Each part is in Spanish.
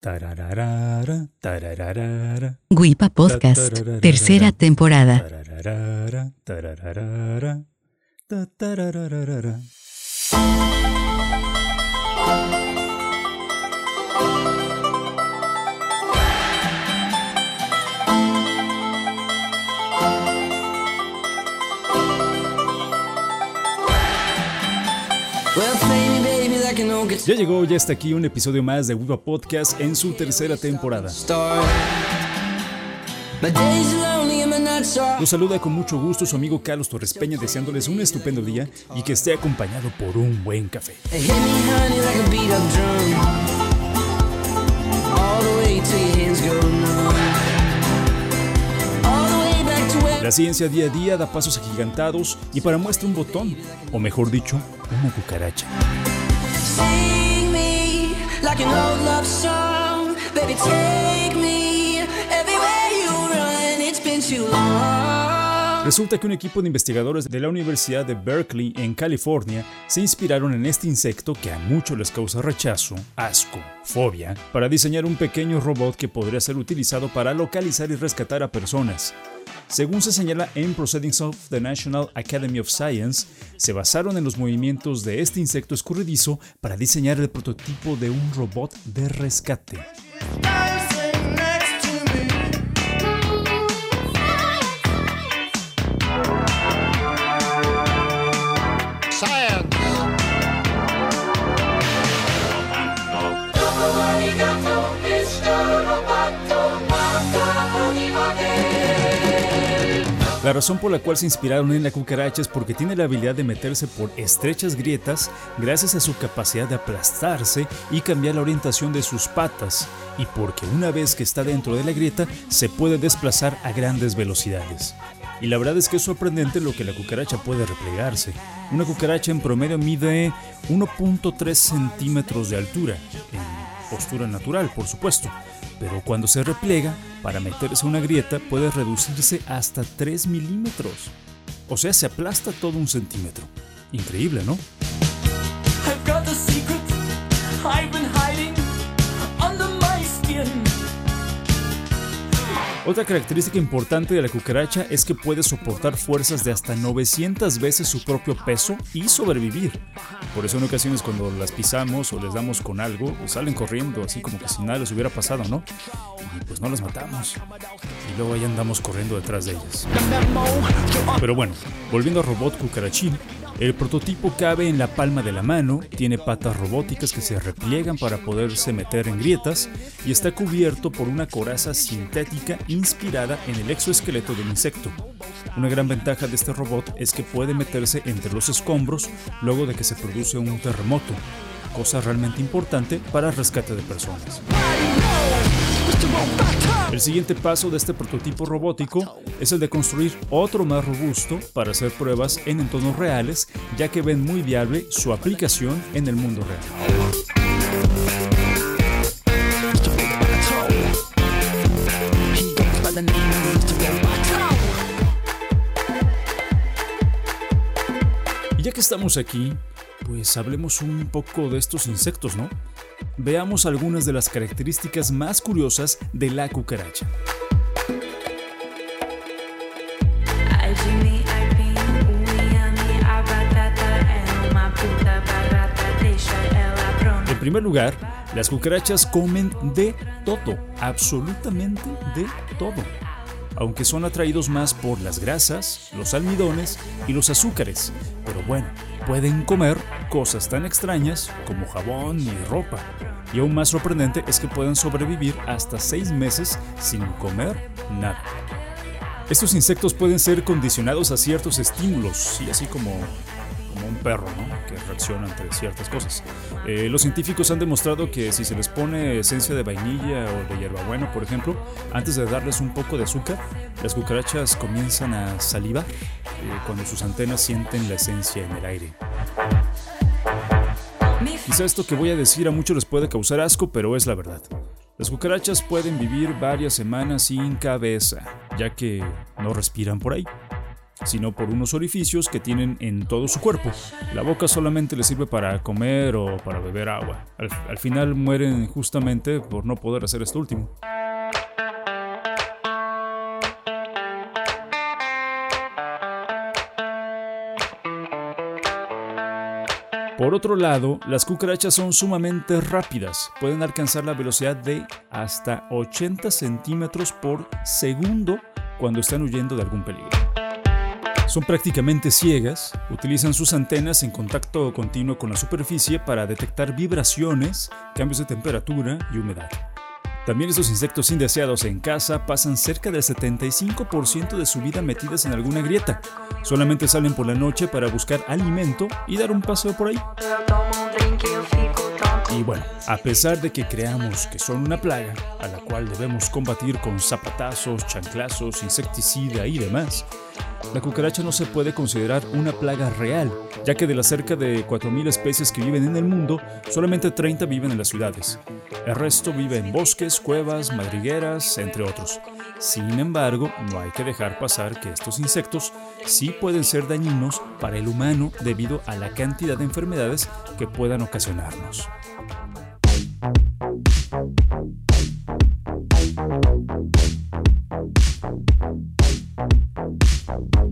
Tararara, tararara, Guipa Podcast, tercera temporada. Ya llegó, ya está aquí un episodio más de Wipa Podcast en su tercera temporada. Los saluda con mucho gusto su amigo Carlos Torres Peña deseándoles un estupendo día y que esté acompañado por un buen café. La ciencia día a día da pasos agigantados y para muestra un botón, o mejor dicho, una cucaracha. Resulta que un equipo de investigadores de la Universidad de Berkeley en California se inspiraron en este insecto que a muchos les causa rechazo, asco, fobia, para diseñar un pequeño robot que podría ser utilizado para localizar y rescatar a personas. Según se señala en Proceedings of the National Academy of Science, se basaron en los movimientos de este insecto escurridizo para diseñar el prototipo de un robot de rescate. La razón por la cual se inspiraron en la cucaracha es porque tiene la habilidad de meterse por estrechas grietas gracias a su capacidad de aplastarse y cambiar la orientación de sus patas, y porque una vez que está dentro de la grieta se puede desplazar a grandes velocidades. Y la verdad es que es sorprendente lo que la cucaracha puede replegarse. Una cucaracha en promedio mide 1.3 centímetros de altura, postura natural, por supuesto, pero cuando se replega, para meterse una grieta puede reducirse hasta 3 milímetros. O sea, se aplasta todo un centímetro. Increíble, ¿no? Otra característica importante de la cucaracha es que puede soportar fuerzas de hasta 900 veces su propio peso y sobrevivir. Por eso en ocasiones cuando las pisamos o les damos con algo, pues salen corriendo así como que si nada les hubiera pasado, ¿no? Y pues no las matamos. Y luego ahí andamos corriendo detrás de ellas. Pero bueno, volviendo a Robot Cucarachín, el prototipo cabe en la palma de la mano, tiene patas robóticas que se repliegan para poderse meter en grietas y está cubierto por una coraza sintética inspirada en el exoesqueleto del insecto. Una gran ventaja de este robot es que puede meterse entre los escombros luego de que se produce un terremoto, cosa realmente importante para rescate de personas. El siguiente paso de este prototipo robótico es el de construir otro más robusto para hacer pruebas en entornos reales, ya que ven muy viable su aplicación en el mundo real. Y ya que estamos aquí, pues hablemos un poco de estos insectos, ¿no? Veamos algunas de las características más curiosas de la cucaracha. En primer lugar, las cucarachas comen de todo, absolutamente de todo. Aunque son atraídos más por las grasas, los almidones y los azúcares. Pero bueno, pueden comer cosas tan extrañas como jabón y ropa. Y aún más sorprendente es que pueden sobrevivir hasta seis meses sin comer nada. Estos insectos pueden ser condicionados a ciertos estímulos, sí, así como un perro, ¿no? que reacciona ante ciertas cosas. Eh, los científicos han demostrado que si se les pone esencia de vainilla o de hierbabuena, por ejemplo, antes de darles un poco de azúcar, las cucarachas comienzan a salivar eh, cuando sus antenas sienten la esencia en el aire. Quizá esto que voy a decir a muchos les puede causar asco, pero es la verdad. Las cucarachas pueden vivir varias semanas sin cabeza, ya que no respiran por ahí. Sino por unos orificios que tienen en todo su cuerpo. La boca solamente les sirve para comer o para beber agua. Al, al final mueren justamente por no poder hacer esto último. Por otro lado, las cucarachas son sumamente rápidas, pueden alcanzar la velocidad de hasta 80 centímetros por segundo cuando están huyendo de algún peligro. Son prácticamente ciegas, utilizan sus antenas en contacto continuo con la superficie para detectar vibraciones, cambios de temperatura y humedad. También estos insectos indeseados en casa pasan cerca del 75% de su vida metidas en alguna grieta. Solamente salen por la noche para buscar alimento y dar un paseo por ahí. Y bueno, a pesar de que creamos que son una plaga, a la cual debemos combatir con zapatazos, chanclazos, insecticida y demás, la cucaracha no se puede considerar una plaga real, ya que de las cerca de 4.000 especies que viven en el mundo, solamente 30 viven en las ciudades. El resto vive en bosques, cuevas, madrigueras, entre otros. Sin embargo, no hay que dejar pasar que estos insectos sí pueden ser dañinos para el humano debido a la cantidad de enfermedades que puedan ocasionarnos.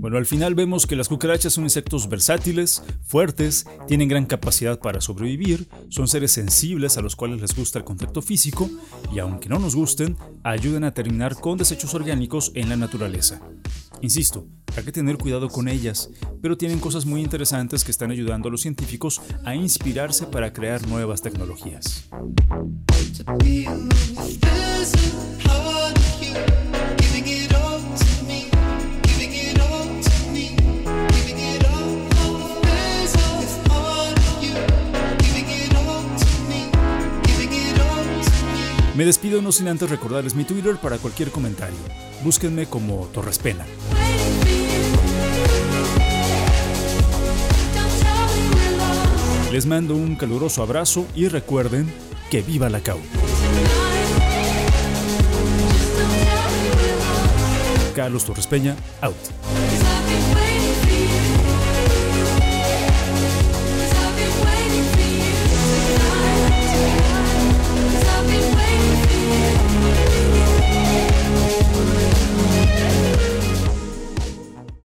Bueno, al final vemos que las cucarachas son insectos versátiles, fuertes, tienen gran capacidad para sobrevivir, son seres sensibles a los cuales les gusta el contacto físico y aunque no nos gusten, ayudan a terminar con desechos orgánicos en la naturaleza. Insisto, hay que tener cuidado con ellas, pero tienen cosas muy interesantes que están ayudando a los científicos a inspirarse para crear nuevas tecnologías. Me despido no sin antes recordarles mi Twitter para cualquier comentario. Búsquenme como Torrespena. Les mando un caluroso abrazo y recuerden que viva la CAU. Carlos Torres Peña, out.